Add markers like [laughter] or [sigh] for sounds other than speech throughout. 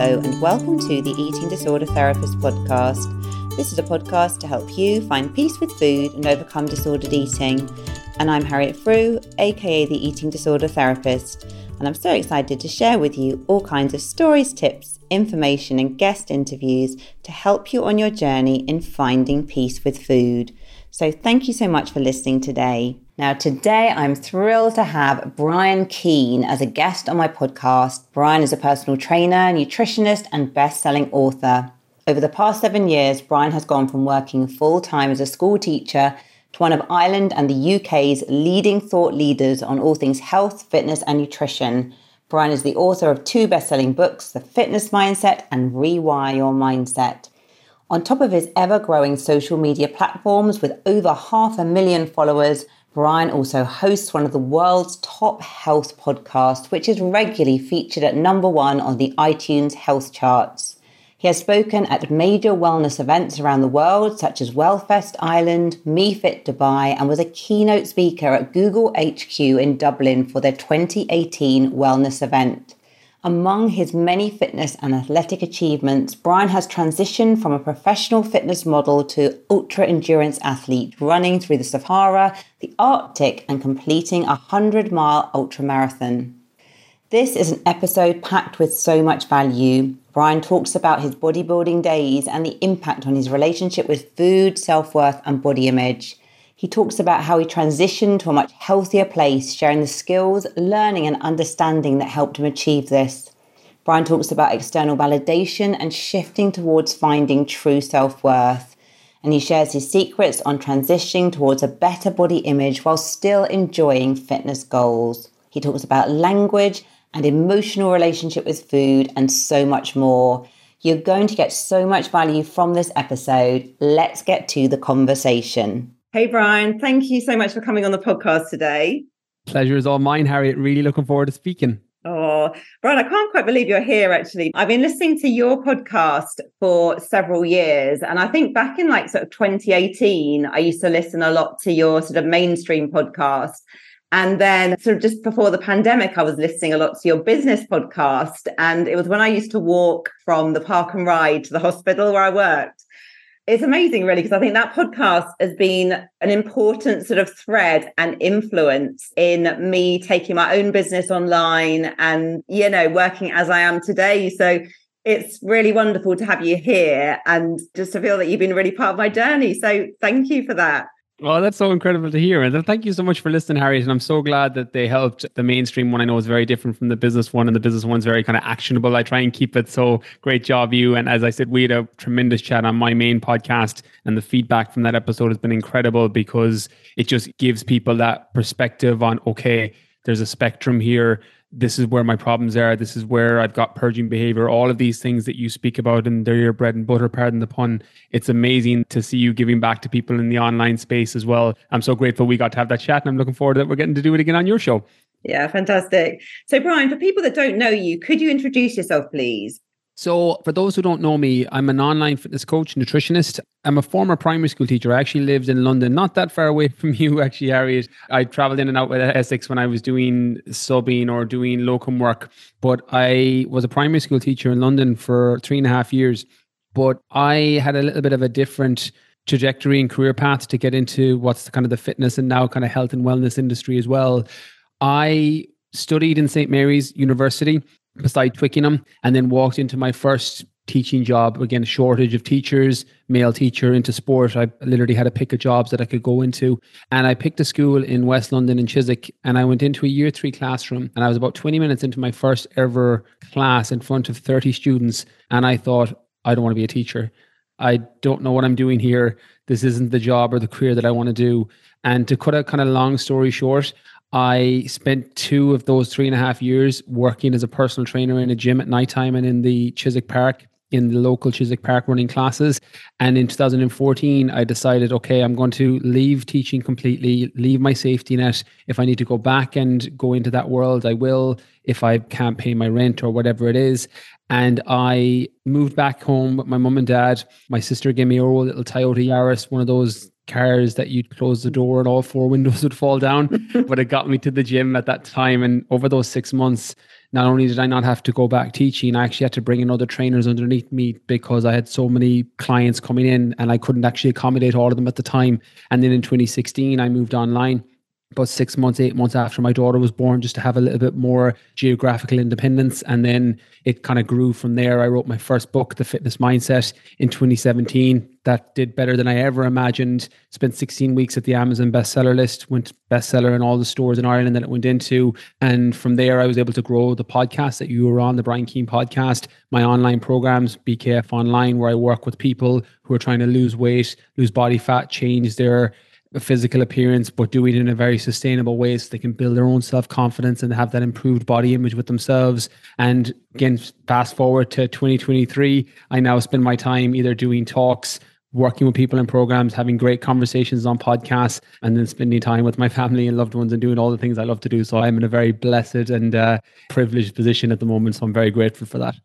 Hello, and welcome to the Eating Disorder Therapist podcast. This is a podcast to help you find peace with food and overcome disordered eating. And I'm Harriet Frew, aka the Eating Disorder Therapist, and I'm so excited to share with you all kinds of stories, tips, information, and guest interviews to help you on your journey in finding peace with food. So, thank you so much for listening today. Now, today I'm thrilled to have Brian Keane as a guest on my podcast. Brian is a personal trainer, nutritionist, and best selling author. Over the past seven years, Brian has gone from working full time as a school teacher to one of Ireland and the UK's leading thought leaders on all things health, fitness, and nutrition. Brian is the author of two best selling books, The Fitness Mindset and Rewire Your Mindset. On top of his ever growing social media platforms with over half a million followers, Brian also hosts one of the world's top health podcasts, which is regularly featured at number one on the iTunes health charts. He has spoken at major wellness events around the world, such as Wellfest Ireland, MeFit Dubai, and was a keynote speaker at Google HQ in Dublin for their 2018 wellness event. Among his many fitness and athletic achievements, Brian has transitioned from a professional fitness model to ultra endurance athlete, running through the Sahara, the Arctic, and completing a 100 mile ultra marathon. This is an episode packed with so much value. Brian talks about his bodybuilding days and the impact on his relationship with food, self worth, and body image. He talks about how he transitioned to a much healthier place, sharing the skills, learning, and understanding that helped him achieve this. Brian talks about external validation and shifting towards finding true self worth. And he shares his secrets on transitioning towards a better body image while still enjoying fitness goals. He talks about language and emotional relationship with food and so much more. You're going to get so much value from this episode. Let's get to the conversation. Hey, Brian, thank you so much for coming on the podcast today. Pleasure is all mine, Harriet. Really looking forward to speaking. Oh, Brian, I can't quite believe you're here actually. I've been listening to your podcast for several years. And I think back in like sort of 2018, I used to listen a lot to your sort of mainstream podcast. And then, sort of just before the pandemic, I was listening a lot to your business podcast. And it was when I used to walk from the park and ride to the hospital where I worked it's amazing really because i think that podcast has been an important sort of thread and influence in me taking my own business online and you know working as i am today. So it's really wonderful to have you here and just to feel that you've been really part of my journey. So thank you for that Oh, that's so incredible to hear. And thank you so much for listening, Harriet. And I'm so glad that they helped. The mainstream one I know is very different from the business one, and the business one's very kind of actionable. I try and keep it so great job, you. And as I said, we had a tremendous chat on my main podcast, and the feedback from that episode has been incredible because it just gives people that perspective on okay, there's a spectrum here this is where my problems are. This is where I've got purging behavior. All of these things that you speak about, and they're your bread and butter, pardon the pun. It's amazing to see you giving back to people in the online space as well. I'm so grateful we got to have that chat, and I'm looking forward that we're getting to do it again on your show. Yeah, fantastic. So, Brian, for people that don't know you, could you introduce yourself, please? So, for those who don't know me, I'm an online fitness coach, nutritionist. I'm a former primary school teacher. I actually lived in London, not that far away [laughs] from you, actually, Harriet. I traveled in and out with Essex when I was doing subbing or doing locum work. But I was a primary school teacher in London for three and a half years. But I had a little bit of a different trajectory and career path to get into what's kind of the fitness and now kind of health and wellness industry as well. I studied in St. Mary's University beside Twickenham and then walked into my first teaching job. Again shortage of teachers male teacher into sport. I literally had to pick a jobs that i could go into. And i picked a school in west london in chiswick and i went into a year three classroom. And i was about 20 minutes into my first ever class in front of 30 students. And i thought i don't want to be a teacher. I don't know what i'm doing here. This isn't the job or the career that i want to do. And to cut a kind of long story short I spent two of those three and a half years working as a personal trainer in a gym at nighttime and in the Chiswick Park, in the local Chiswick Park running classes. And in 2014, I decided, okay, I'm going to leave teaching completely, leave my safety net. If I need to go back and go into that world, I will, if I can't pay my rent or whatever it is. And I moved back home with my mum and dad. My sister gave me a little Toyota Yaris, one of those cars that you'd close the door and all four windows [laughs] would fall down. [laughs] but it got me to the gym at that time. And over those six months, not only did I not have to go back teaching, I actually had to bring in other trainers underneath me because I had so many clients coming in and I couldn't actually accommodate all of them at the time. And then in 2016, I moved online about six months, eight months after my daughter was born, just to have a little bit more geographical independence. And then it kind of grew from there. I wrote my first book, The Fitness Mindset, in 2017. That did better than I ever imagined. Spent 16 weeks at the Amazon bestseller list, went bestseller in all the stores in Ireland that it went into. And from there, I was able to grow the podcast that you were on, the Brian Keane podcast, my online programs, BKF Online, where I work with people who are trying to lose weight, lose body fat, change their physical appearance, but do it in a very sustainable way so they can build their own self confidence and have that improved body image with themselves. And again, fast forward to 2023, I now spend my time either doing talks, working with people in programs, having great conversations on podcasts, and then spending time with my family and loved ones and doing all the things I love to do. So I'm in a very blessed and uh, privileged position at the moment. So I'm very grateful for that.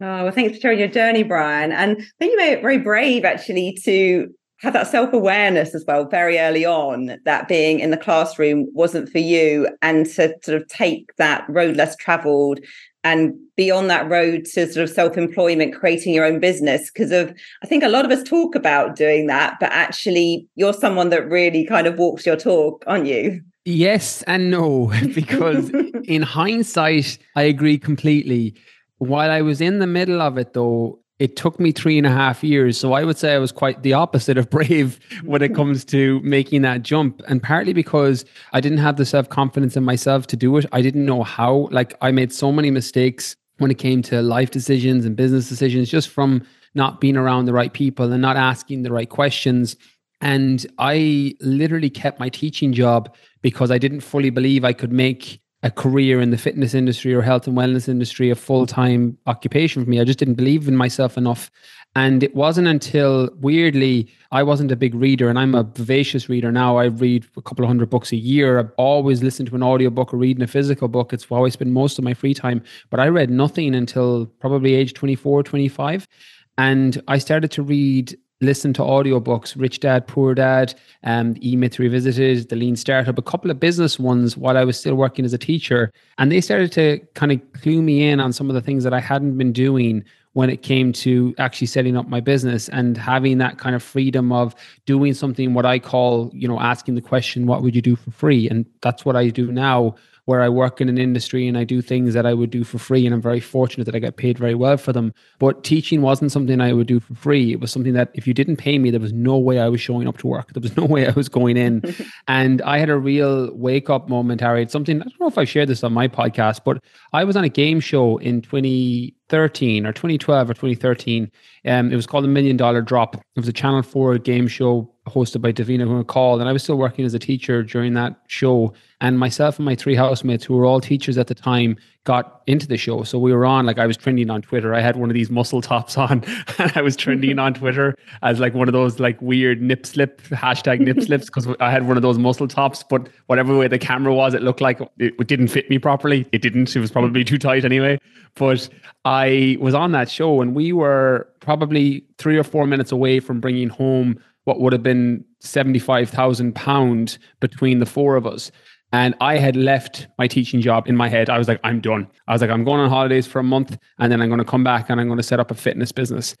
Oh, well, thanks for sharing your journey, Brian. And I think you made it very brave actually to have that self-awareness as well very early on that being in the classroom wasn't for you and to sort of take that road less traveled and be on that road to sort of self-employment creating your own business because of i think a lot of us talk about doing that but actually you're someone that really kind of walks your talk aren't you? Yes and no [laughs] because [laughs] in hindsight i agree completely. While i was in the middle of it though it took me three and a half years. So I would say I was quite the opposite of [laughs] brave when it comes to making that jump. And partly because I didn't have the self confidence in myself to do it. I didn't know how. Like I made so many mistakes when it came to life decisions and business decisions just from not being around the right people and not asking the right questions. And I literally kept my teaching job because I didn't fully believe I could make a career in the fitness industry or health and wellness industry a full-time occupation for me. I just didn't believe in myself enough. And it wasn't until weirdly i wasn't a big reader and i'm a vivacious reader now. I read a couple of hundred books a year. I've always listened to an audiobook or reading a physical book. It's how i spend most of my free time. But i read nothing until probably age 24 25 and i started to read listen to audiobooks, Rich Dad, Poor Dad, um, E-Myth Revisited, The Lean Startup, a couple of business ones while I was still working as a teacher. And they started to kind of clue me in on some of the things that I hadn't been doing when it came to actually setting up my business and having that kind of freedom of doing something what I call, you know, asking the question, what would you do for free? And that's what I do now where I work in an industry and I do things that I would do for free. And I'm very fortunate that I get paid very well for them. But teaching wasn't something I would do for free. It was something that if you didn't pay me, there was no way I was showing up to work. There was no way I was going in. [laughs] and I had a real wake up moment, Harry. It's something, I don't know if I shared this on my podcast, but I was on a game show in 2013 or 2012 or 2013. Um, it was called the Million Dollar Drop. It was a Channel 4 game show hosted by Davina McCall. And I was still working as a teacher during that show. And myself and my three housemates, who were all teachers at the time, got into the show. So we were on, like, I was trending on Twitter. I had one of these muscle tops on, [laughs] and I was trending on Twitter as like one of those like weird nip slip, hashtag nip [laughs] slips, because I had one of those muscle tops. But whatever way the camera was, it looked like it, it didn't fit me properly. It didn't. It was probably too tight anyway. But I was on that show, and we were probably three or four minutes away from bringing home what would have been £75,000 between the four of us. And I had left my teaching job in my head. I was like, I'm done. I was like, I'm going on holidays for a month and then I'm going to come back and I'm going to set up a fitness business.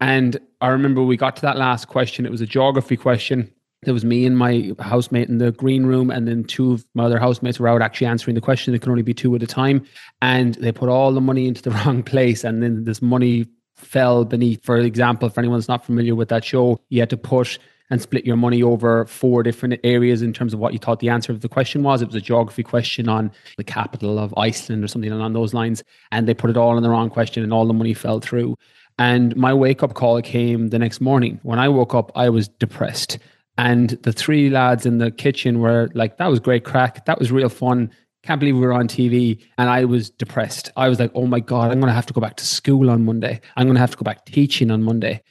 And I remember we got to that last question. It was a geography question. There was me and my housemate in the green room, and then two of my other housemates were out actually answering the question. It could only be two at a time. And they put all the money into the [laughs] wrong place. And then this money fell beneath, for example, for anyone that's not familiar with that show, you had to put and split your money over four different areas in terms of what you thought the answer of the question was. It was a geography question on the capital of Iceland or something along those lines. And they put it all in the wrong question and all the money fell through. And my wake up call came the next morning. When I woke up, I was depressed. And the three lads in the kitchen were like, that was great crack. That was real fun can't believe we were on TV. And I was depressed. I was like, oh my God, I'm going to have to go back to school on Monday. I'm going to have to go back teaching on Monday.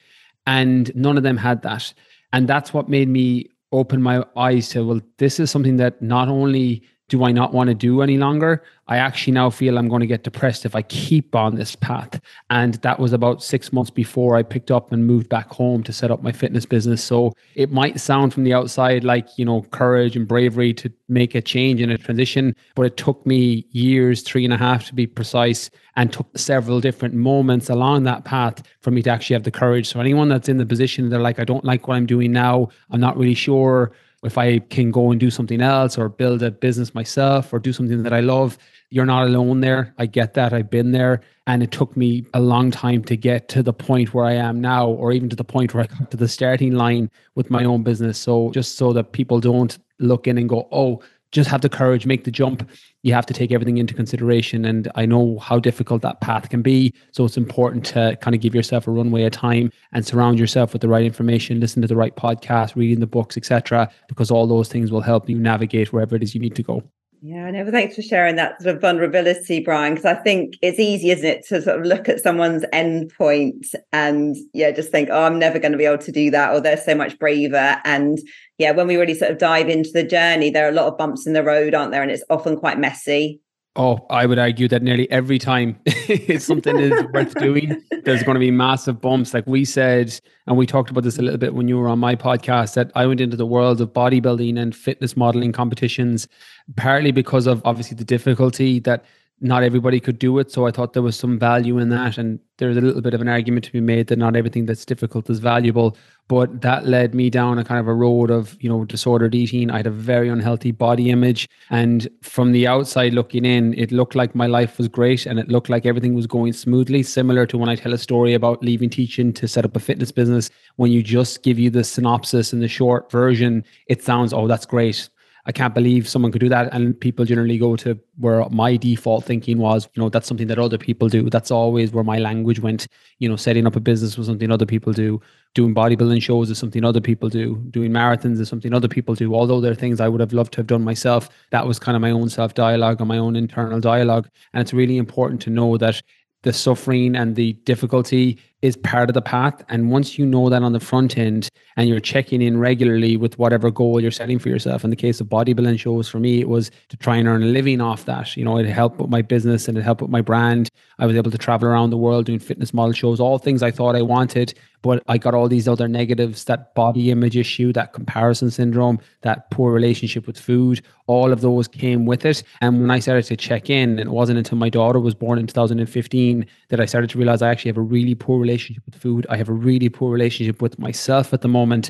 And none of them had that. And that's what made me open my eyes to, well, this is something that not only do I not want to do any longer? I actually now feel I'm going to get depressed if I keep on this path. And that was about six months before I picked up and moved back home to set up my fitness business. So it might sound from the outside like, you know, courage and bravery to make a change and a transition, but it took me years, three and a half to be precise, and took several different moments along that path for me to actually have the courage. So anyone that's in the position, they're like, I don't like what I'm doing now. I'm not really sure if I can go and do something else or build a business myself or do something that I love, you're not alone there. I get that. I've been there. And it took me a long time to get to the point where I am now, or even to the point where I got to the starting line with my own business. So just so that people don't look in and go, oh, just have the courage, make the jump. You have to take everything into consideration. And I know how difficult that path can be. So it's important to kind of give yourself a runway of time and surround yourself with the right information, listen to the right podcast, reading the books, etc. Because all those things will help you navigate wherever it is you need to go. Yeah, no, thanks for sharing that sort of vulnerability, Brian, because I think it's easy, isn't it, to sort of look at someone's end point and yeah, just think, oh, I'm never going to be able to do that, or they're so much braver. And yeah, when we really sort of dive into the journey, there are a lot of bumps in the road, aren't there? And it's often quite messy. Oh, I would argue that nearly every time [laughs] something is worth doing, there's going to be massive bumps. Like we said, and we talked about this a little bit when you were on my podcast, that I went into the world of bodybuilding and fitness modeling competitions, partly because of obviously the difficulty that not everybody could do it. So I thought there was some value in that. And there's a little bit of an argument to be made that not everything that's difficult is valuable. But that led me down a kind of a road of, you know, disordered eating. I had a very unhealthy body image. And from the outside looking in, it looked like my life was great and it looked like everything was going smoothly, similar to when I tell a story about leaving teaching to set up a fitness business. When you just give you the synopsis and the short version, it sounds, oh, that's great I can't believe someone could do that. And people generally go to where my default thinking was, you know, that's something that other people do. That's always where my language went. You know, setting up a business was something other people do. Doing bodybuilding shows is something other people do. Doing marathons is something other people do. Although there are things I would have loved to have done myself, that was kind of my own self dialogue and my own internal dialogue. And it's really important to know that the suffering and the difficulty is part of the path. And once you know that on the front end and you're checking in regularly with whatever goal you're setting for yourself, in the case of bodybuilding shows, for me, it was to try and earn a living off that. You know, it helped with my business and it helped with my brand. I was able to travel around the world doing fitness model shows, all things I thought I wanted. But I got all these other negatives that body image issue, that comparison syndrome, that poor relationship with food, all of those came with it. And when I started to check in, it wasn't until my daughter was born in 2015 that I started to realize I actually have a really poor relationship with food. I have a really poor relationship with myself at the moment.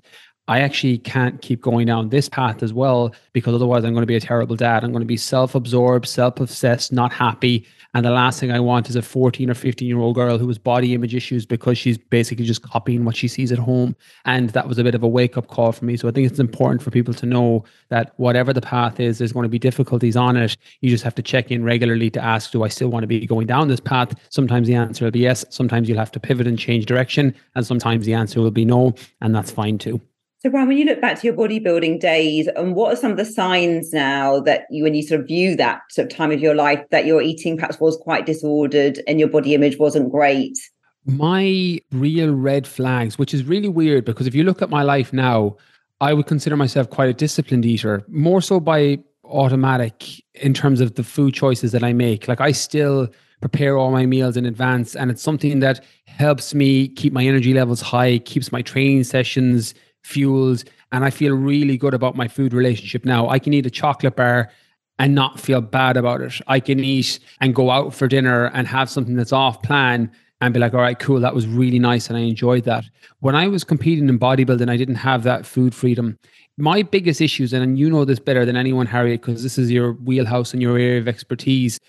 I actually can't keep going down this path as well because otherwise I'm going to be a terrible dad. I'm going to be self absorbed, self obsessed, not happy. And the last thing I want is a 14 or 15 year old girl who has body image issues because she's basically just copying what she sees at home. And that was a bit of a wake up call for me. So I think it's important for people to know that whatever the path is, there's going to be difficulties on it. You just have to check in regularly to ask, do I still want to be going down this path? Sometimes the answer will be yes. Sometimes you'll have to pivot and change direction. And sometimes the answer will be no. And that's fine too. So, Brian, when you look back to your bodybuilding days, and what are some of the signs now that you, when you sort of view that sort of time of your life, that your eating perhaps was quite disordered and your body image wasn't great? My real red flags, which is really weird because if you look at my life now, I would consider myself quite a disciplined eater, more so by automatic in terms of the food choices that I make. Like I still prepare all my meals in advance, and it's something that helps me keep my energy levels high, keeps my training sessions fuels, and I feel really good about my food relationship now. I can eat a chocolate bar and not feel bad about it. I can eat and go out for dinner and have something that's off plan and be like, all right, cool, that was really nice and I enjoyed that. When I was competing in bodybuilding, I didn't have that food freedom. My biggest issues, and you know this better than anyone, Harriet, because this is your wheelhouse and your area of expertise.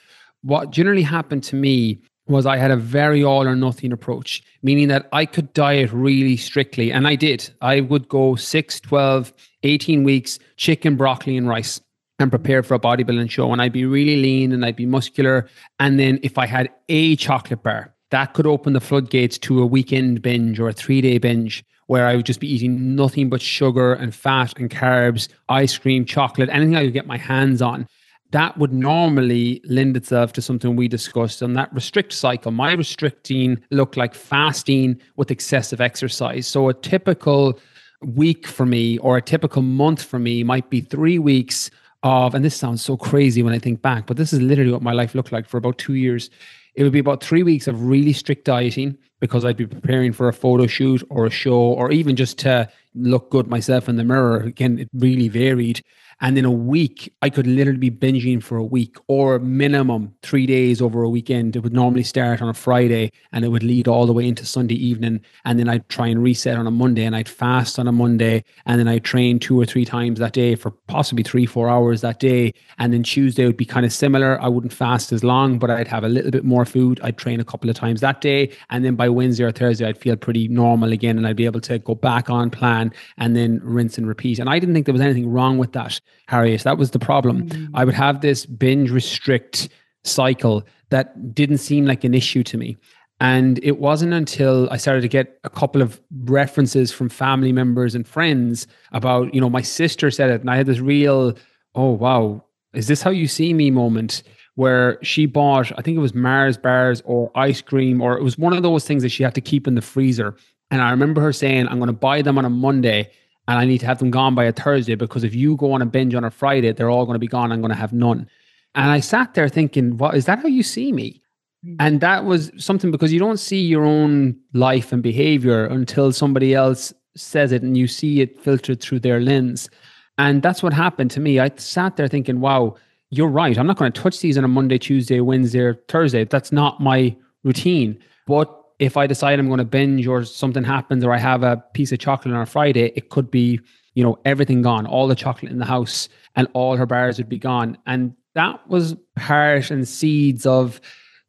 What generally happened to me was I had a very all or nothing approach, meaning that I could diet really strictly. And I did. I would go 6, 12, 18 weeks, chicken, broccoli, and rice and prepare for a bodybuilding show. And I'd be really lean and I'd be muscular. And then if I had a chocolate bar, that could open the floodgates to a weekend binge or a three day binge where I would just be eating nothing but sugar and fat and carbs, ice cream, chocolate, anything I could get my hands on that would normally lend itself to something we discussed on that restrict cycle. My restricting looked like fasting with excessive exercise. So a typical week for me or a typical month for me might be three weeks of, and this sounds so crazy when I think back, but this is literally what my life looked like for about two years. It would be about three weeks of really strict dieting because I'd be preparing for a photo shoot or a show or even just to look good myself in the mirror. Again, it really varied. And in a week, I could literally be binging for a week or minimum three days over a weekend. It would normally start on a Friday and it would lead all the way into Sunday evening. And then I'd try and reset on a Monday and I'd fast on a Monday. And then I'd train two or three times that day for possibly three, four hours that day. And then Tuesday would be kind of similar. I wouldn't fast as long, but I'd have a little bit more food. I'd train a couple of times that day. And then by Wednesday or Thursday, I'd feel pretty normal again and I'd be able to go back on plan and then rinse and repeat. And I didn't think there was anything wrong with that. Harriet. That was the problem. Mm. I would have this binge restrict cycle that didn't seem like an issue to me. And it wasn't until I started to get a couple of references from family members and friends about, you know, my sister said it. And I had this real, oh, wow, is this how you see me moment? Where she bought, I think it was Mars bars or ice cream, or it was one of those things that she had to keep in the freezer. And I remember her saying, I'm going to buy them on a Monday and I need to have them gone by a Thursday because if you go on a binge on a Friday, they're all going to be gone. I'm going to have none. And I sat there thinking, what is that how you see me? Mm-hmm. And that was something because you don't see your own life and behavior until somebody else says it and you see it filtered through their lens. And that's what happened to me. I sat there thinking, wow, you're right. I'm not going to touch these on a Monday, Tuesday, Wednesday, or Thursday. That's not my routine. But if I decide I'm going to binge or something happens or I have a piece of chocolate on a Friday, it could be, you know, everything gone, all the chocolate in the house and all her bars would be gone. And that was part and seeds of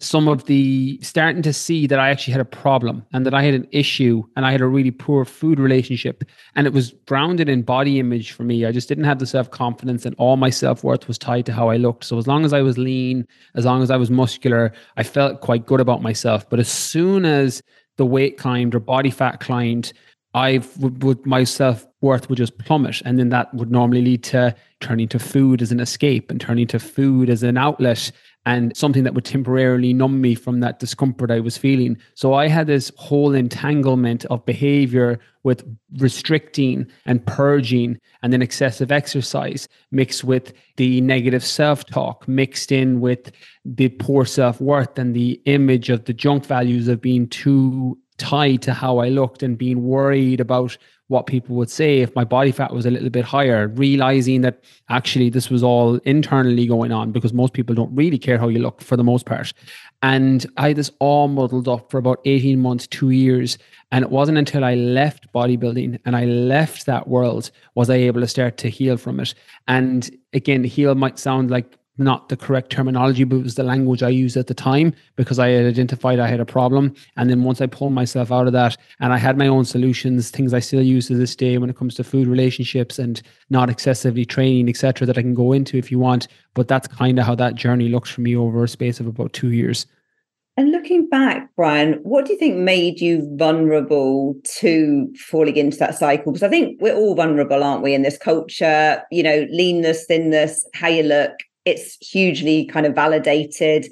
some of the starting to see that I actually had a problem and that I had an issue and I had a really poor food relationship. And it was grounded in body image for me. I just didn't have the self confidence and all my self worth was tied to how I looked. So as long as I was lean, as long as I was muscular, I felt quite good about myself. But as soon as the weight climbed or body fat climbed, I would, would my self worth would just plummet, and then that would normally lead to turning to food as an escape and turning to food as an outlet and something that would temporarily numb me from that discomfort I was feeling. So I had this whole entanglement of behavior with restricting and purging and then excessive exercise mixed with the negative self talk, mixed in with the poor self worth and the image of the junk values of being too tied to how I looked and being worried about what people would say if my body fat was a little bit higher, realizing that actually this was all internally going on because most people don't really care how you look for the most part. And I had this all muddled up for about 18 months, two years. And it wasn't until I left bodybuilding and I left that world was I able to start to heal from it. And again, heal might sound like not the correct terminology, but it was the language I used at the time because I had identified I had a problem. And then once I pulled myself out of that and I had my own solutions, things I still use to this day when it comes to food relationships and not excessively training, etc., that I can go into if you want. But that's kind of how that journey looks for me over a space of about two years. And looking back, Brian, what do you think made you vulnerable to falling into that cycle? Because I think we're all vulnerable, aren't we, in this culture? You know, leanness, thinness, how you look it's hugely kind of validated.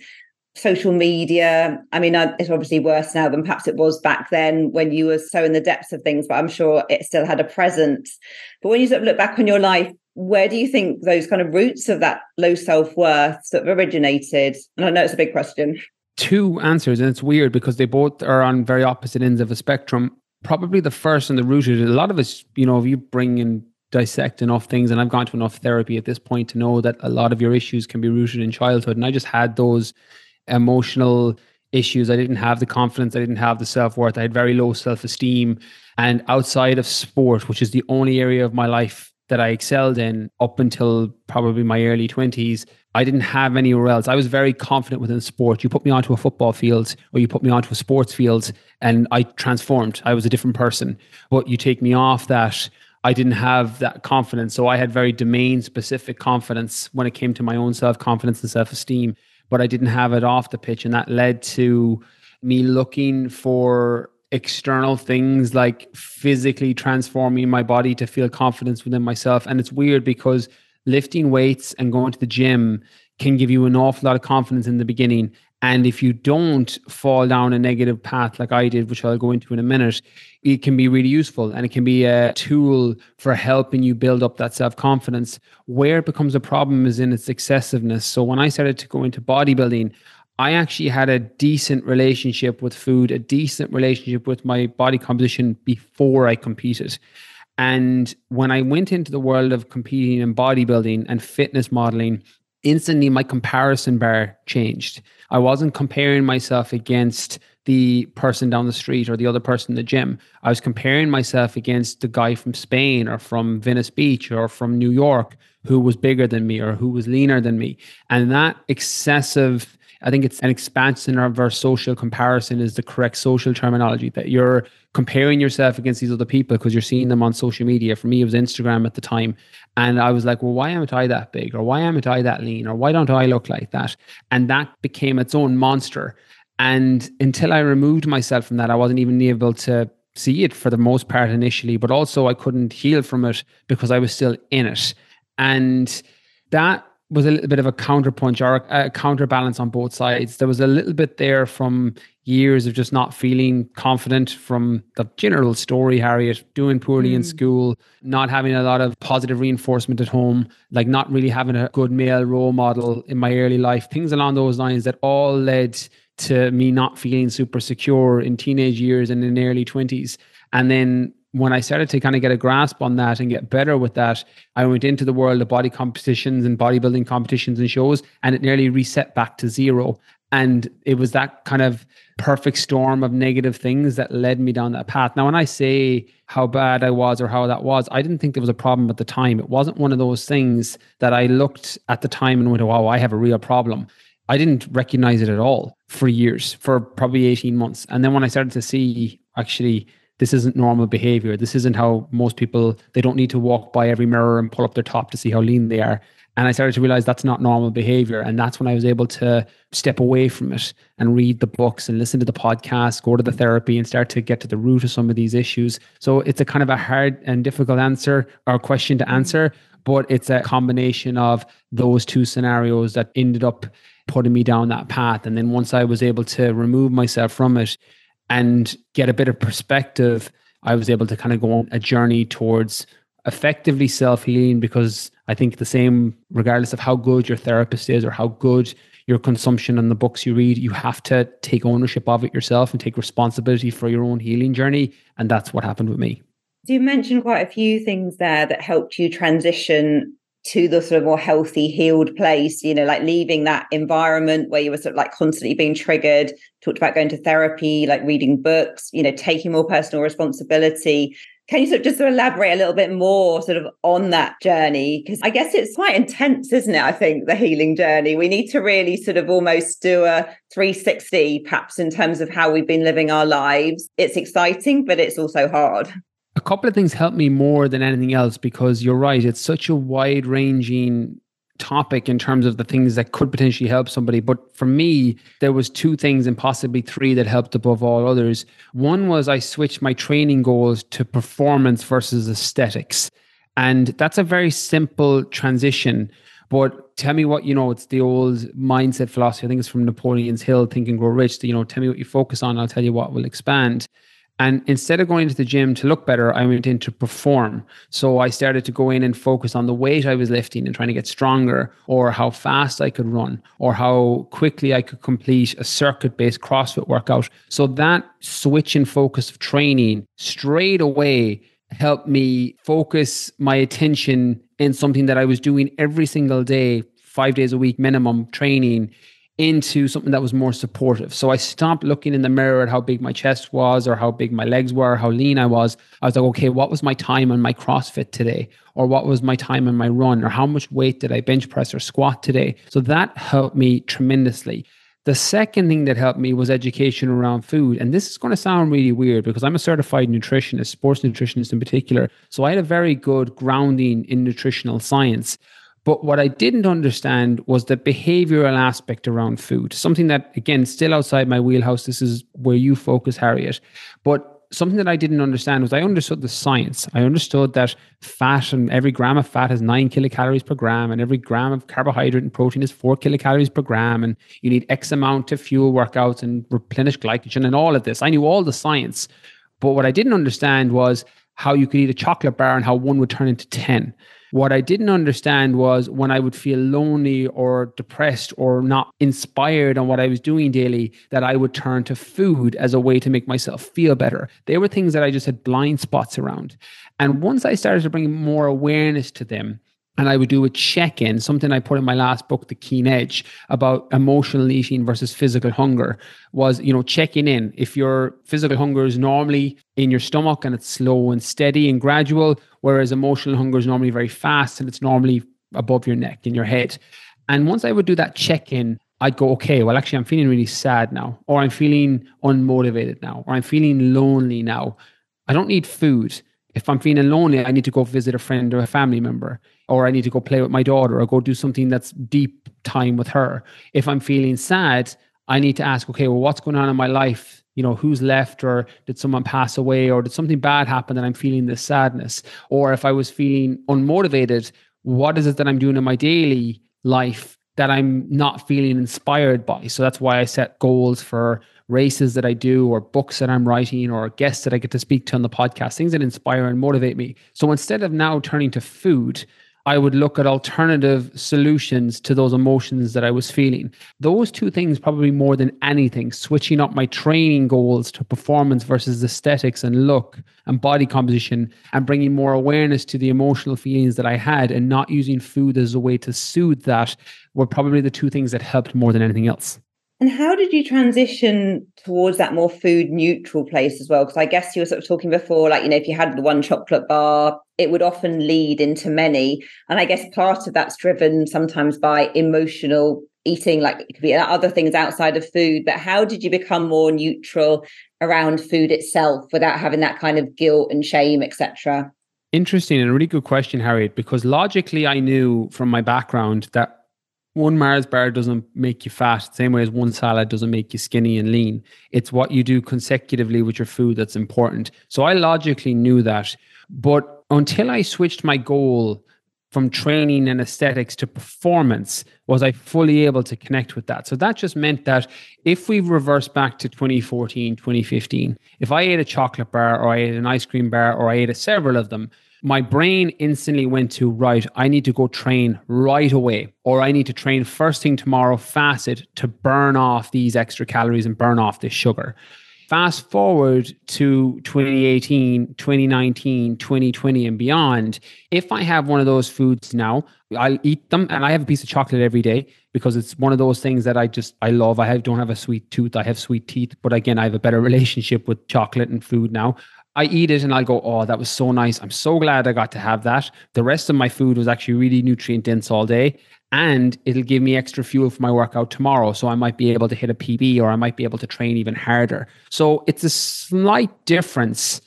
Social media i mean it's obviously worse now than perhaps it was back then when you were so in the depths of things but i'm sure it still had a presence. But when you sort of look back on your life where do you think those kind of roots of that low self-worth sort of originated? And i know it's a big question. Two answers and it's weird because they both are on very opposite ends of a spectrum. Probably the first and the rooted a lot of us you know if you bring in dissect enough things and I've gone to enough therapy at this point to know that a lot of your issues can be rooted in childhood and I just had those emotional issues I didn't have the confidence I didn't have the self-worth I had very low self-esteem and outside of sport which is the only area of my life that I excelled in up until probably my early 20s I didn't have anywhere else. I was very confident within sport. You put me onto a football field or you put me onto a sports field and I transformed. I was a different person. But you take me off that I didn't have that confidence. So I had very domain specific confidence when it came to my own self confidence and self esteem, but I didn't have it off the pitch. And that led to me looking for external things like physically transforming my body to feel confidence within myself. And it's weird because lifting weights and going to the gym can give you an awful lot of confidence in the beginning And if you don't fall down a negative path like I did, which I'll go into in a minute, it can be really useful and it can be a tool for helping you build up that self confidence. Where it becomes a problem is in its excessiveness. So when I started to go into bodybuilding, I actually had a decent relationship with food, a decent relationship with my body composition before I competed. And when I went into the world of competing in bodybuilding and fitness modeling, instantly my comparison bar changed. I wasn't comparing myself against the person down the street or the other person in the gym. I was comparing myself against the guy from Spain or from Venice Beach or from New York who was bigger than me or who was leaner than me. And that excessive I think it's an expansion of our social comparison is the correct social terminology that you're comparing yourself against these other people because you're seeing them on social media. For me, it was Instagram at the time. And I was like, well, why aren't I that big? Or why aren't I that lean? Or why don't I look like that? And that became its own monster. And until I removed myself from that, I wasn't even able to see it for the most part initially, but also I couldn't heal from it because I was still in it. And that was a little bit of a counterpunch or a counterbalance on both sides. There was a little bit there from years of just not feeling confident from the general story, Harriet, doing poorly mm. in school, not having a lot of positive reinforcement at home, like not really having a good male role model in my early life, things along those lines that all led to me not feeling super secure in teenage years and in early 20s. And then when I started to kind of get a grasp on that and get better with that, I went into the world of body competitions and bodybuilding competitions and shows, and it nearly reset back to zero. And it was that kind of perfect storm of negative things that led me down that path. Now, when I say how bad I was or how that was, I didn't think there was a problem at the time. It wasn't one of those things that I looked at the time and went, wow, I have a real problem. I didn't recognize it at all for years, for probably 18 months. And then when I started to see actually this isn't normal behavior. This isn't how most people, they don't need to walk by every mirror and pull up their top to see how lean they are. And I started to realize that's not normal behavior. And that's when I was able to step away from it and read the books and listen to the podcasts, go to the therapy and start to get to the root of some of these issues. So it's a kind of a hard and difficult answer or question to answer, but it's a combination of those two scenarios that ended up putting me down that path. And then once I was able to remove myself from it, and get a bit of perspective, I was able to kind of go on a journey towards effectively self healing because I think the same, regardless of how good your therapist is or how good your consumption and the books you read, you have to take ownership of it yourself and take responsibility for your own healing journey. And that's what happened with me. You mentioned quite a few things there that helped you transition to the sort of more healthy, healed place, you know, like leaving that environment where you were sort of like constantly being triggered, talked about going to therapy, like reading books, you know, taking more personal responsibility. Can you sort of just sort of elaborate a little bit more sort of on that journey? Because I guess it's quite intense, isn't it? I think the healing journey. We need to really sort of almost do a 360, perhaps in terms of how we've been living our lives. It's exciting, but it's also hard a couple of things helped me more than anything else because you're right. It's such a wide ranging topic in terms of the things that could potentially help somebody. But for me, there was two things and possibly three that helped above all others. One was I switched my training goals to performance versus aesthetics. And that's a very simple transition. But tell me what, you know, it's the old mindset philosophy. I think it's from Napoleon's Hill, Think and Grow Rich. You know, tell me what you focus on. I'll tell you what will expand. And instead of going into the gym to look better, I went in to perform. So I started to go in and focus on the weight I was lifting and trying to get stronger, or how fast I could run, or how quickly I could complete a circuit based CrossFit workout. So that switch in focus of training straight away helped me focus my attention in something that I was doing every single day, five days a week minimum training into something that was more supportive. So I stopped looking in the mirror at how big my chest was or how big my legs were, how lean I was. I was like, okay, what was my time on my CrossFit today? Or what was my time on my run? Or how much weight did I bench press or squat today? So that helped me tremendously. The second thing that helped me was education around food. And this is going to sound really weird because I'm a certified nutritionist, sports nutritionist in particular. So I had a very good grounding in nutritional science. But what I didn't understand was the behavioral aspect around food, something that, again, still outside my wheelhouse. This is where you focus, Harriet. But something that I didn't understand was I understood the science. I understood that fat and every gram of fat has nine kilocalories per gram, and every gram of carbohydrate and protein is four kilocalories per gram. And you need X amount to fuel workouts and replenish glycogen and all of this. I knew all the science. But what I didn't understand was how you could eat a chocolate bar and how one would turn into 10. What I didn't understand was when I would feel lonely or depressed or not inspired on what I was doing daily, that I would turn to food as a way to make myself feel better. They were things that I just had blind spots around. And once I started to bring more awareness to them, and I would do a check in, something I put in my last book, The Keane Edge, about emotional eating versus physical hunger was, you know, checking in. If your physical hunger is normally in your stomach and it's slow and steady and gradual, whereas emotional hunger is normally very fast and it's normally above your neck in your head. And once I would do that check in, I'd go, okay, well, actually, I'm feeling really sad now, or I'm feeling unmotivated now, or I'm feeling lonely now. I don't need food. If I'm feeling lonely, I need to go visit a friend or a family member or I need to go play with my daughter or go do something that's deep time with her. If I'm feeling sad, I need to ask, okay, well, what's going on in my life? You know, who's left, or did someone pass away, or did something bad happen that I'm feeling this sadness? Or if I was feeling unmotivated, what is it that I'm doing in my daily life that I'm not feeling inspired by? So that's why I set goals for races that I do, or books that I'm writing, or guests that I get to speak to on the podcast, things that inspire and motivate me. So instead of now turning to food, I would look at alternative solutions to those emotions that I was feeling. Those two things, probably more than anything, switching up my training goals to performance versus aesthetics and look and body composition, and bringing more awareness to the emotional feelings that I had and not using food as a way to soothe that, were probably the two things that helped more than anything else. And how did you transition towards that more food neutral place as well? Because I guess you were sort of talking before, like, you know, if you had the one chocolate bar, it would often lead into many. And I guess part of that's driven sometimes by emotional eating, like it could be other things outside of food. But how did you become more neutral around food itself without having that kind of guilt and shame, etc.? Interesting and a really good question, Harriet, because logically I knew from my background that one Mars bar doesn't make you fat, same way as one salad doesn't make you skinny and lean. It's what you do consecutively with your food that's important. So I logically knew that. But until I switched my goal from training and aesthetics to performance, was I fully able to connect with that. So that just meant that if we reverse back to 2014, 2015, if I ate a chocolate bar or I ate an ice cream bar or I ate a several of them, my brain instantly went to right i need to go train right away or i need to train first thing tomorrow fasted to burn off these extra calories and burn off this sugar fast forward to 2018 2019 2020 and beyond. If i have one of those foods now i'll eat them and i have a piece of chocolate every day because it's one of those things that i just i love. I have, don't have a sweet tooth. I have sweet teeth. But again i have a better [laughs] relationship with chocolate and food now I eat it and I'll go, oh, that was so nice. I'm so glad I got to have that. The rest of my food was actually really nutrient dense all day. And it'll give me extra fuel for my workout tomorrow. So I might be able to hit a PB or I might be able to train even harder. So it's a slight difference,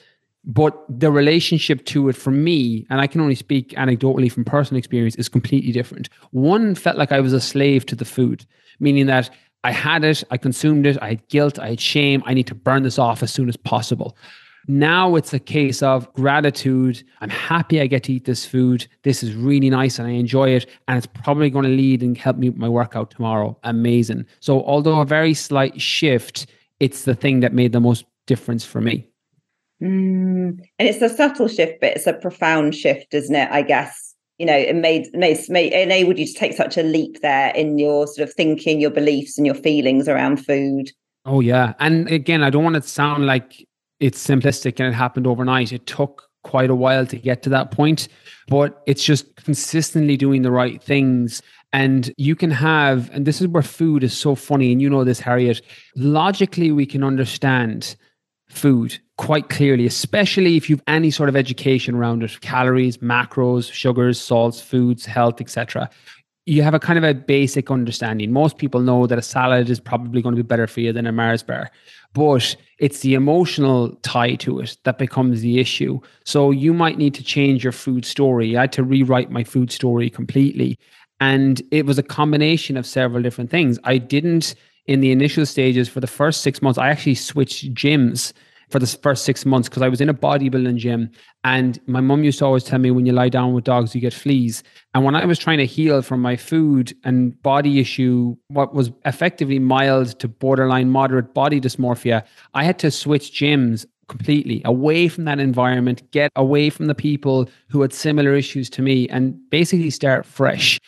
but the relationship to it for me, and I can only speak anecdotally from personal experience, is completely different. One felt like I was a slave to the food, meaning that I had it, I consumed it, I had guilt, I had shame, I need to burn this off as soon as possible. Now it's a case of gratitude. I'm happy I get to eat this food. This is really nice and I enjoy it. And it's probably going to lead and help me with my workout tomorrow. Amazing. So, although a very slight shift, it's the thing that made the most difference for me. Mm. And it's a subtle shift, but it's a profound shift, isn't it? I guess you know it made, made, made enabled you to take such a leap there in your sort of thinking, your beliefs, and your feelings around food. Oh yeah, and again, I don't want it to sound like it's simplistic and it happened overnight. It took quite a while to get to that point, but it's just consistently doing the right things. And you can have, and this is where food is so funny, and you know this, Harriet. Logically, we can understand food quite clearly, especially if you've any sort of education around it calories, macros, sugars, salts, foods, health, etc you have a kind of a basic understanding. Most people know that a salad is probably going to be better for you than a Mars bar, but it's the emotional tie to it that becomes the issue. So you might need to change your food story. I had to rewrite my food story completely. And it was a combination of several different things. I didn't, in the initial stages for the first six months, I actually switched gyms for the first six months because I was in a bodybuilding gym. And my mum used to always tell me when you lie down with dogs, you get fleas. And when I was trying to heal from my food and body issue, what was effectively mild to borderline moderate body dysmorphia, I had to switch gyms completely away from that environment, get away from the people who had similar issues to me, and basically start fresh.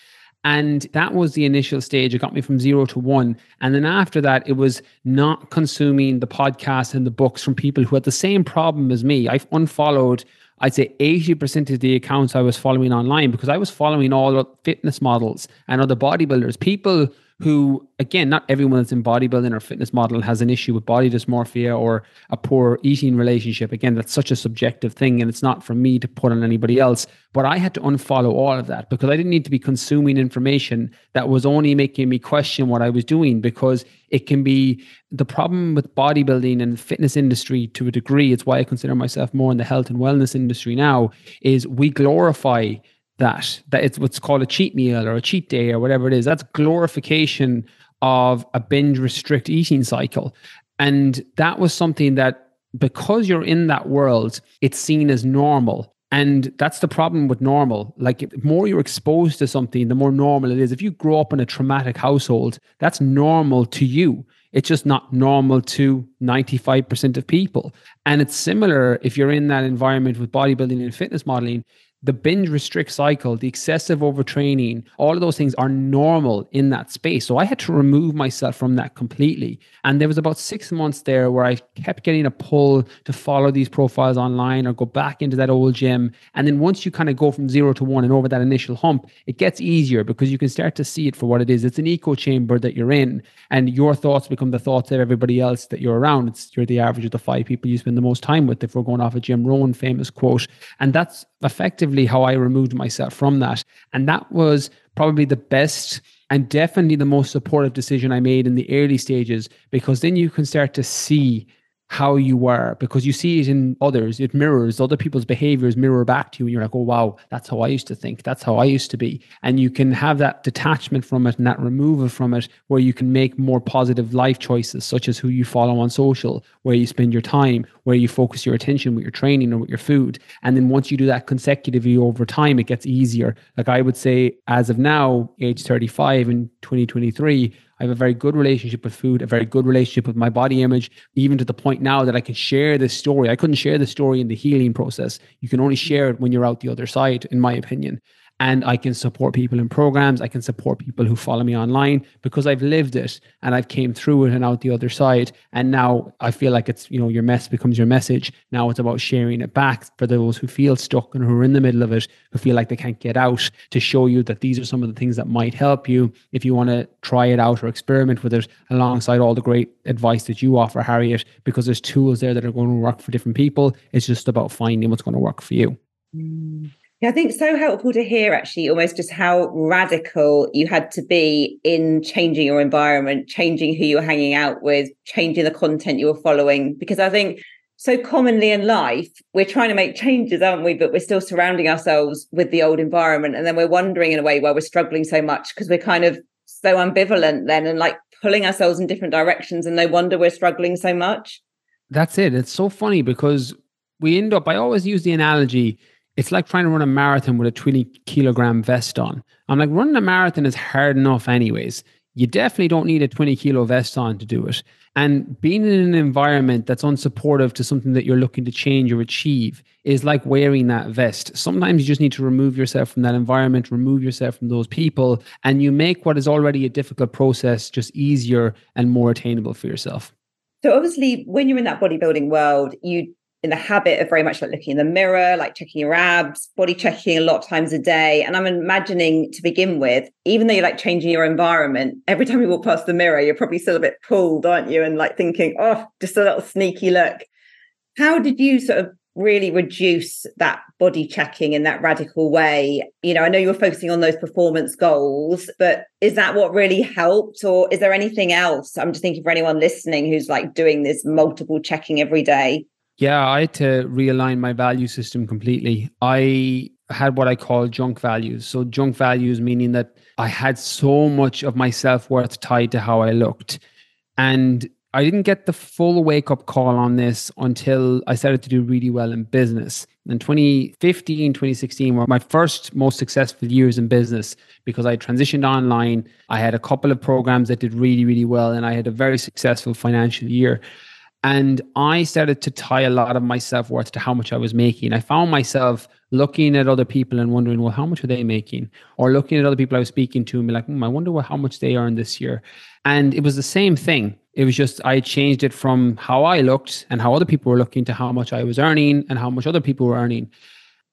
And that was the initial stage. It got me from zero to one. And then after that, it was not consuming the podcast and the books from people who had the same problem as me. I've unfollowed, I'd say 80% of the accounts I was following online because I was following all the fitness models and other bodybuilders, people who, again, not everyone that's in bodybuilding or fitness model has an issue with body dysmorphia or a poor eating relationship. Again, that's such a subjective thing, and it's not for me to put on anybody else. But I had to unfollow all of that because I didn't need to be consuming information that was only making me question what I was doing because it can be the problem with bodybuilding and fitness industry to a degree. It's why I consider myself more in the health and wellness industry now, is we glorify that that it's what's called a cheat meal or a cheat day or whatever it is. That's glorification of a binge restrict eating cycle. And that was something that because you're in that world it's seen as normal. And that's the problem with normal. Like the more you're exposed to something the more normal it is. If you grow up in a traumatic household that's normal to you. It's just not normal to 95% of people. And it's similar if you're in that environment with bodybuilding and fitness modeling the binge restrict cycle, the excessive overtraining, all of those things are normal in that space. So I had to remove myself from that completely. And there was about six months there where I kept getting a pull to follow these profiles online or go back into that old gym. And then once you kind of go from zero to one and over that initial hump, it gets easier because you can start to see it for what it is. It's an echo chamber that you're in, and your thoughts become the thoughts of everybody else that you're around. It's you're the average of the five people you spend the most time with, if we're going off a Jim Rohn famous quote. And that's effectively how I removed myself from that. And that was probably the best and definitely the most supportive decision I made in the early stages because then you can start to see how you were because you see it in others. It mirrors other people's behaviors mirror back to you. And you're like, oh, wow, that's how I used to think. That's how I used to be. And you can have that detachment from it and that removal from it where you can make more positive life choices, such as who you follow on social, where you spend your time, where you focus your attention with your training or with your food. And then once you do that consecutively over time, it gets easier. Like I would say, as of now, age 35 in 2023, I have a very good relationship with food, a very good relationship with my body image, even to the point now that I can share this story. I couldn't share the story in the healing process. You can only share it when you're out the other side, in my opinion and I can support people in programs. I can support people who follow me online because I've lived it and I've came through it and out the other side. And now I feel like it's, you know, your mess becomes your message. Now it's about sharing it back for those who feel stuck and who are in the middle of it, who feel like they can't get out to show you that these are some of the things that might help you if you want to try it out or experiment with it alongside all the great advice that you offer, Harriet, because there's tools there that are going to work for different people. It's just about finding what's going to work for you. Mm. Yeah, I think so helpful to hear actually almost just how radical you had to be in changing your environment, changing who you were hanging out with, changing the content you were following. Because I think so commonly in life, we're trying to make changes, aren't we? But we're still surrounding ourselves with the old environment. And then we're wondering in a way why we're struggling so much because we're kind of so ambivalent then and like pulling ourselves in different directions. And no wonder we're struggling so much. That's it. It's so funny because we end up, I always use the analogy it's like trying to run a marathon with a 20 kilogram vest on. I'm like, running a marathon is hard enough, anyways. You definitely don't need a 20 kilo vest on to do it. And being in an environment that's unsupportive to something that you're looking to change or achieve is like wearing that vest. Sometimes you just need to remove yourself from that environment, remove yourself from those people, and you make what is already a difficult process just easier and more attainable for yourself. So obviously, when you're in that bodybuilding world, you in the habit of very much like looking in the mirror, like checking your abs, body checking a lot of times a day. And I'm imagining to begin with, even though you're like changing your environment, every time you walk past the mirror, you're probably still a bit pulled, aren't you? And like thinking, oh, just a little sneaky look. How did you sort of really reduce that body checking in that radical way? You know, I know you were focusing on those performance goals, but is that what really helped? Or is there anything else? I'm just thinking for anyone listening who's like doing this multiple checking every day. Yeah, I had to realign my value system completely. I had what I call junk values. So, junk values meaning that I had so much of my self worth tied to how I looked. And I didn't get the full wake up call on this until I started to do really well in business. In 2015, 2016 were my first most successful years in business because I transitioned online. I had a couple of programs that did really, really well, and I had a very successful financial year. And I started to tie a lot of my self worth to how much I was making. I found myself looking at other people and wondering, well, how much are they making? Or looking at other people I was speaking to and be like, hmm, I wonder what, how much they earn this year. And it was the same thing. It was just I changed it from how I looked and how other people were looking to how much I was earning and how much other people were earning.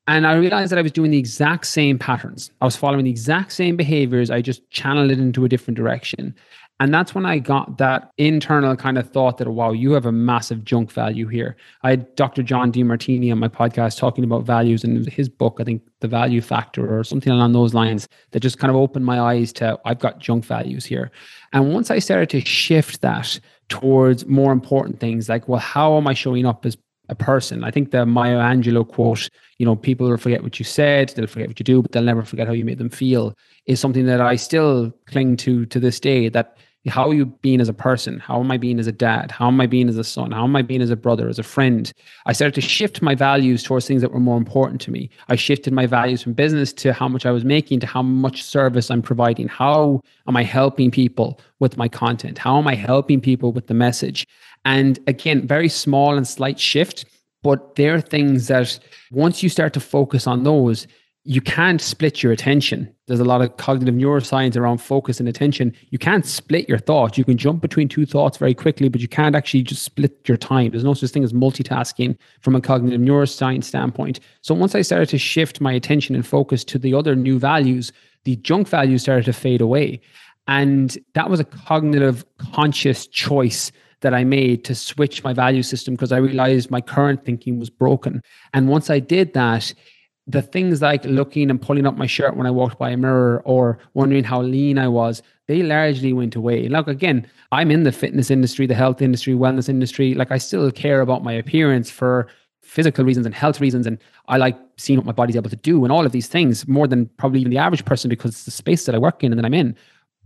And I realized that I was doing the exact same patterns. I was following the exact same behaviors. I just channeled it into a different direction. And that's when I got that internal kind of thought that, wow, you have a massive junk value here. I had Dr. John Demartini on my podcast talking about values in his book, I think The Value Factor or something along those lines, that just kind of opened my eyes to, I've got junk values here. And once I started to shift that towards more important things, like, well, how am I showing up as a person. I think the Maya Angelou quote, you know, people will forget what you said, they'll forget what you do, but they'll never forget how you made them feel, is something that I still cling to to this day. That how are you being as a person? How am I being as a dad? How am I being as a son? How am I being as a brother, as a friend? I started to shift my values towards things that were more important to me. I shifted my values from business to how much I was making to how much service I'm providing. How am I helping people with my content? How am I helping people with the message? And again, very small and slight shift, but there are things that once you start to focus on those, you can't split your attention. There's a lot of cognitive neuroscience around focus and attention. You can't split your thoughts. You can jump between two thoughts very quickly, but you can't actually just split your time. There's no such thing as multitasking from a cognitive neuroscience standpoint. So once I started to shift my attention and focus to the other new values, the junk values started to fade away. And that was a cognitive conscious choice that I made to switch my value system because I realized my current thinking was broken. And once I did that, the things like looking and pulling up my shirt when I walked by a mirror or wondering how lean I was, they largely went away. Look, again, I'm in the fitness industry, the health industry, wellness industry. Like I still care about my appearance for physical reasons and health reasons. And I like seeing what my body's able to do and all of these things more than probably even the average person because it's the space that I work in and that I'm in.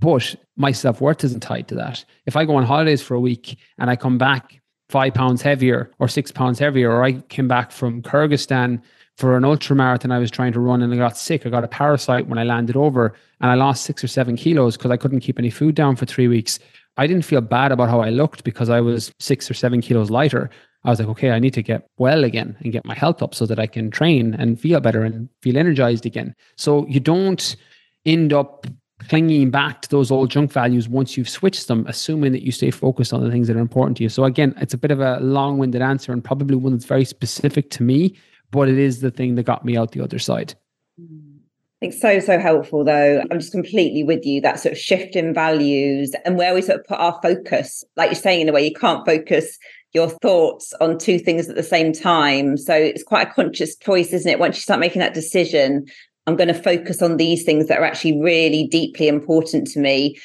But my self worth isn't tied to that. If I go on holidays for a week and I come back five pounds heavier or six pounds heavier, or I came back from Kyrgyzstan for an ultra marathon I was trying to run and I got sick. I got a parasite when I landed over and I lost six or seven kilos because I couldn't keep any food down for three weeks. I didn't feel bad about how I looked because I was six or seven kilos lighter. I was like, okay, I need to get well again and get my health up so that I can train and feel better and feel energized again. So you don't end up clinging back to those old junk values once you've switched them, assuming that you stay focused on the things that are important to you. So again, it's a bit of a long-winded answer and probably one that's very specific to me, but it is the thing that got me out the other side. I think so, so helpful though. I'm just completely with you. That sort of shift in values and where we sort of put our focus, like you're saying in a way, you can't focus your thoughts on two things at the same time. So it's quite a conscious choice, isn't it? Once you start making that decision, I'm going to focus on these things that are actually really deeply important to me.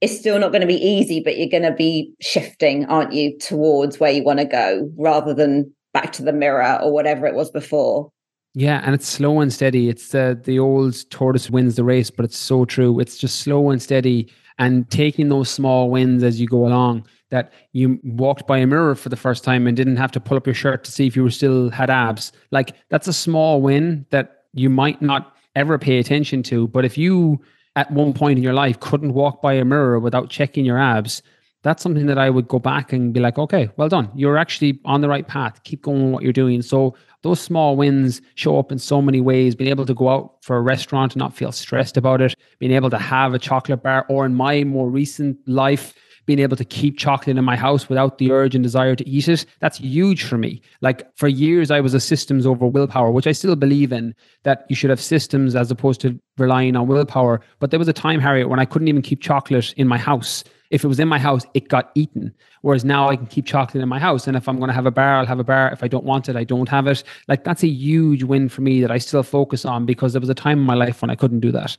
It's still not going to be easy, but you're going to be shifting, aren't you, towards where you want to go rather than back to the mirror or whatever it was before. Yeah, and it's slow and steady. It's the the old tortoise wins the race, but it's so true. It's just slow and steady and taking those small wins as you go along. That you walked by a mirror for the first time and didn't have to pull up your shirt to see if you were still had abs. Like that's a small win that you might not ever pay attention to. But if you at one point in your life couldn't walk by a mirror without checking your abs, that's something that I would go back and be like, okay, well done. You're actually on the right path. Keep going with what you're doing. So those small wins show up in so many ways. Being able to go out for a restaurant and not feel stressed about it, being able to have a chocolate bar, or in my more recent life, being able to keep chocolate in my house without the urge and desire to eat it, that's huge for me. Like for years, I was a systems over willpower, which I still believe in that you should have systems as opposed to relying on willpower. But there was a time, Harriet, when I couldn't even keep chocolate in my house. If it was in my house, it got eaten. Whereas now I can keep chocolate in my house. And if I'm going to have a bar, I'll have a bar. If I don't want it, I don't have it. Like that's a huge win for me that I still focus on because there was a time in my life when I couldn't do that.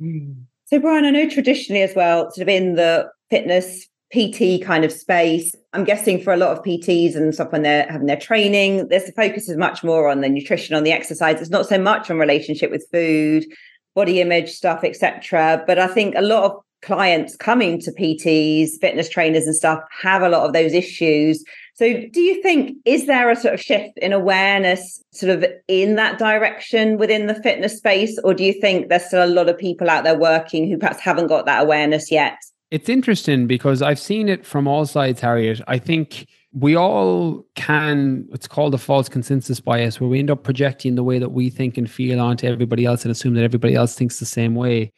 Mm. So, Brian, I know traditionally as well, sort of in the fitness PT kind of space. I'm guessing for a lot of PTs and stuff when they're having their training, there's the focus is much more on the nutrition, on the exercise. It's not so much on relationship with food, body image stuff, etc. But I think a lot of clients coming to PTs, fitness trainers and stuff have a lot of those issues. So do you think is there a sort of shift in awareness sort of in that direction within the fitness space or do you think there's still a lot of people out there working who perhaps haven't got that awareness yet? It's interesting because I've seen it from all sides, Harriet. I think we all can it's called a false consensus bias where we end up projecting the way that we think and feel onto everybody else and assume that everybody else thinks the same way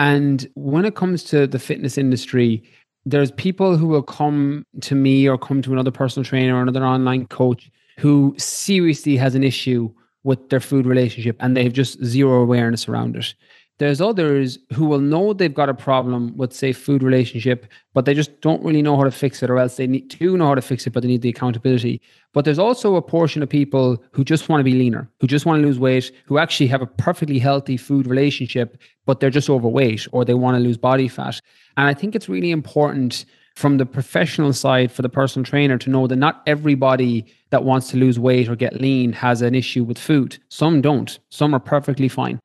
and when it comes to the fitness industry there's people who will come to me or come to another personal trainer or another online coach who seriously has an issue with their food relationship and they have just zero awareness around it there's others who will know they've got a problem with, say, food relationship, but they just don't really know how to fix it, or else they need to know how to fix it, but they need the accountability. But there's also a portion of people who just want to be leaner, who just want to lose weight, who actually have a perfectly healthy food relationship, but they're just overweight or they want to lose body fat. And I think it's really important from the professional side for the personal trainer to know that not everybody that wants to lose weight or get lean has an issue with food. Some don't, some are perfectly fine.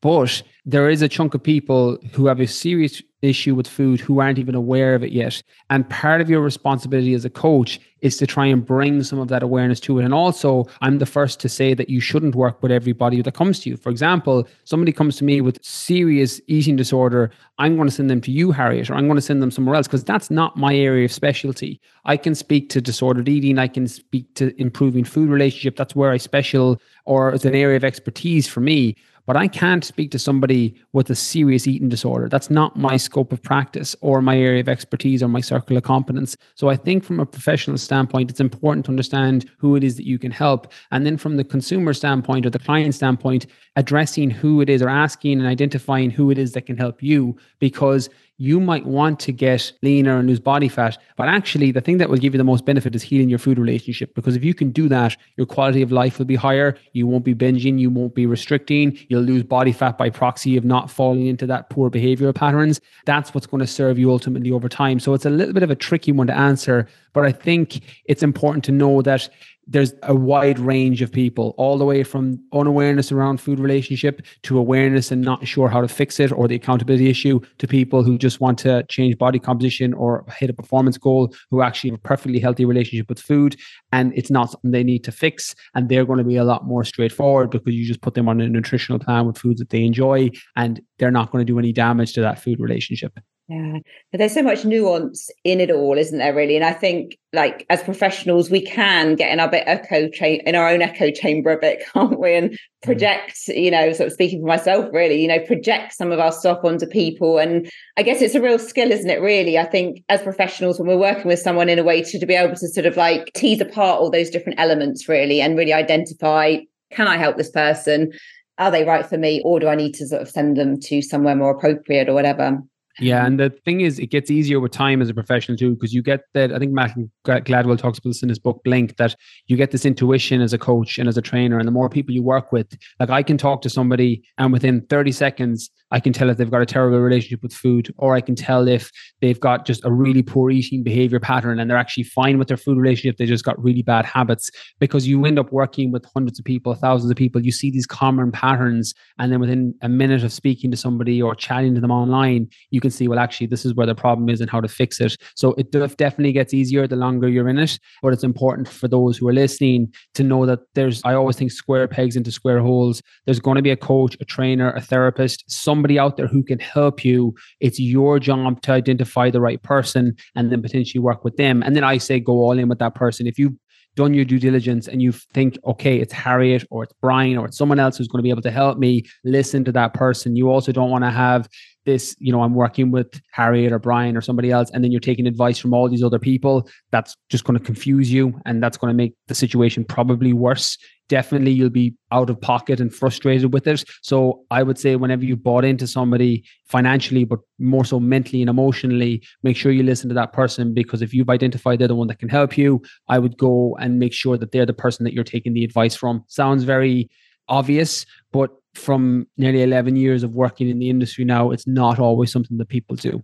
But there is a chunk of people who have a serious issue with food who aren't even aware of it yet. And part of your responsibility as a coach is to try and bring some of that awareness to it. And also, I'm the first to say that you shouldn't work with everybody that comes to you. For example, somebody comes to me with serious eating disorder, I'm going to send them to you, Harriet, or I'm going to send them somewhere else because that's not my area of specialty. I can speak to disordered eating, I can speak to improving food relationship. That's where I special or it's an area of expertise for me but I can't speak to somebody with a serious eating disorder. That's not my scope of practice or my area of expertise or my circle of competence. So I think from a professional standpoint, it's important to understand who it is that you can help. And then from the consumer standpoint or the client standpoint, addressing who it is or asking and identifying who it is that can help you because you might want to get leaner and lose body fat. But actually, the thing that will give you the most benefit is healing your food relationship. Because if you can do that, your quality of life will be higher. You won't be binging. You won't be restricting. You'll lose body fat by proxy of not falling into that poor behavioral patterns. That's what's going to serve you ultimately over time. So it's a little bit of a tricky one to answer. But I think it's important to know that there's a wide range of people, all the way from unawareness around food relationship to awareness and not sure how to fix it or the accountability issue to people who just want to change body composition or hit a performance goal who actually have a perfectly healthy relationship with food and it's not something they need to fix. And they're going to be a lot more straightforward because you just put them on a nutritional plan with foods that they enjoy and they're not going to do any damage to that food relationship. Yeah, but there's so much nuance in it all, isn't there? Really, and I think like as professionals, we can get in our bit echo cha- in our own echo chamber a bit, [laughs] can't we? And mm. project, you know, sort of speaking for myself, really, you know, project some of our stuff onto people. And I guess it's a real skill, isn't it? Really, I think as professionals, when we're working with someone in a way to, to be able to sort of like tease apart all those different elements, really, and really identify, can I help this person? Are they right for me, or do I need to sort of send them to somewhere more appropriate or whatever? Yeah, and the thing is, it gets easier with time as a professional too, because you get that. I think Matt Gladwell talks about this in his book Blink, that you get this intuition as a coach and as a trainer, and the more people you work with, like I can talk to somebody, and within thirty seconds, I can tell if they've got a terrible relationship with food, or I can tell if they've got just a really poor eating behavior pattern, and they're actually fine with their food relationship. They just got really bad habits because you end up working with hundreds of people, thousands of people. You see these common patterns, and then within a minute of speaking to somebody or chatting to them online, you can see, well, actually, this is where the problem is and how to fix it. So it definitely gets easier the longer you're in it. But it's important for those who are listening to know that there's, I always think, square pegs into square holes. There's going to be a coach, a trainer, a therapist, somebody out there who can help you. It's your job to identify the right person and then potentially work with them. And then I say, go all in with that person. If you've done your due diligence and you think, okay, it's Harriet or it's Brian or it's someone else who's going to be able to help me, listen to that person. You also don't want to have this, you know, I'm working with Harriet or Brian or somebody else, and then you're taking advice from all these other people. That's just going to confuse you and that's going to make the situation probably worse. Definitely, you'll be out of pocket and frustrated with it. So, I would say, whenever you bought into somebody financially, but more so mentally and emotionally, make sure you listen to that person because if you've identified they're the one that can help you, I would go and make sure that they're the person that you're taking the advice from. Sounds very obvious, but from nearly 11 years of working in the industry now, it's not always something that people do.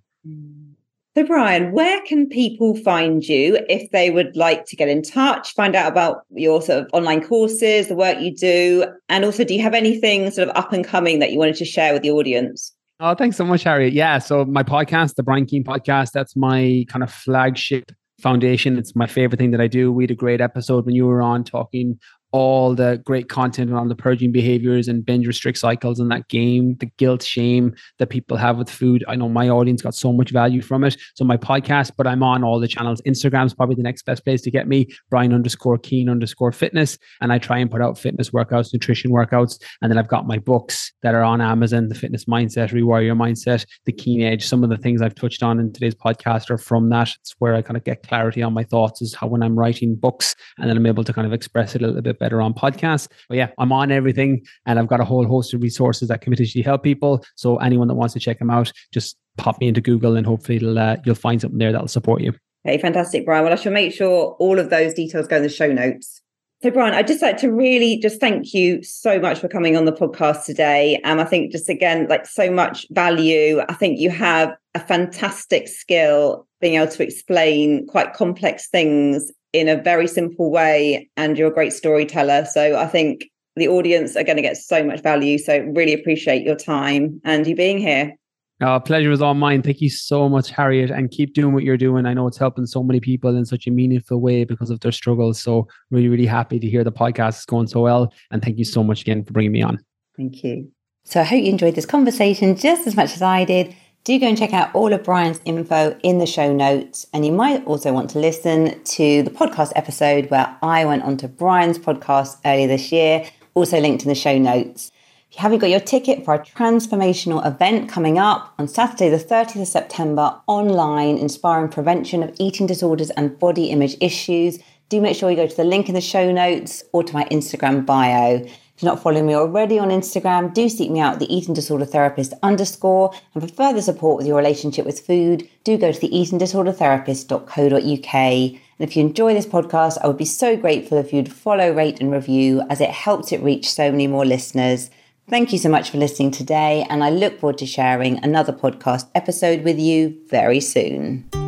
So, Brian, where can people find you if they would like to get in touch, find out about your sort of online courses, the work you do? And also, do you have anything sort of up and coming that you wanted to share with the audience? Oh, thanks so much, Harriet. Yeah. So my podcast, the Brian Keane podcast, that's my kind of flagship foundation. It's my favorite thing that I do. We had a great episode when you were on talking all the great content around the purging behaviors and binge restrict cycles in that game, the guilt, shame that people have with food. I know my audience got so much value from it. So my podcast, but I'm on all the channels. Instagram is probably the next best place to get me. Brian underscore Keane underscore fitness. And I try and put out fitness workouts, nutrition workouts. And then I've got my books that are on Amazon, the fitness mindset, rewire your mindset, the Keane Edge. Some of the things I've touched on in today's podcast are from that. It's where I kind of get clarity on my thoughts is how when I'm writing books and then I'm able to kind of express it a little bit better on podcasts. But yeah, I'm on everything and I've got a whole host of resources that can potentially help people. So anyone that wants to check them out, just pop me into Google and hopefully uh, you'll find something there that'll support you. Okay, fantastic, Brian. Well, I shall make sure all of those details go in the show notes. So, Brian, I'd just like to really just thank you so much for coming on the podcast today. And um, I think just again, like so much value. I think you have a fantastic skill being able to explain quite complex things in a very simple way and you're a great storyteller so i think the audience are going to get so much value so really appreciate your time and you being here uh, pleasure is all mine. Thank you so much, Harriet, and keep doing what you're doing. I know it's helping so many people in such a meaningful way because of their struggles. So, really, really happy to hear the podcast is going so well. And thank you so much again for bringing me on. Thank you. So, I hope you enjoyed this conversation just as much as I did do go and check out all of Brian's info in the show notes. And you might also want to listen to the podcast episode where I went onto Brian's podcast earlier this year, also linked in the show notes. If you haven't got your ticket for our transformational event coming up on Saturday, the 30th of September, online, inspiring prevention of eating disorders and body image issues, do make sure you go to the link in the show notes or to my Instagram bio. If you're not following me already on Instagram, do seek me out, the eating disorder therapist underscore. And for further support with your relationship with food, do go to the eatingdisordertherapist.co.uk. And if you enjoy this podcast, I would be so grateful if you'd follow, rate, and review as it helps it reach so many more listeners. Thank you so much for listening today, and I look forward to sharing another podcast episode with you very soon.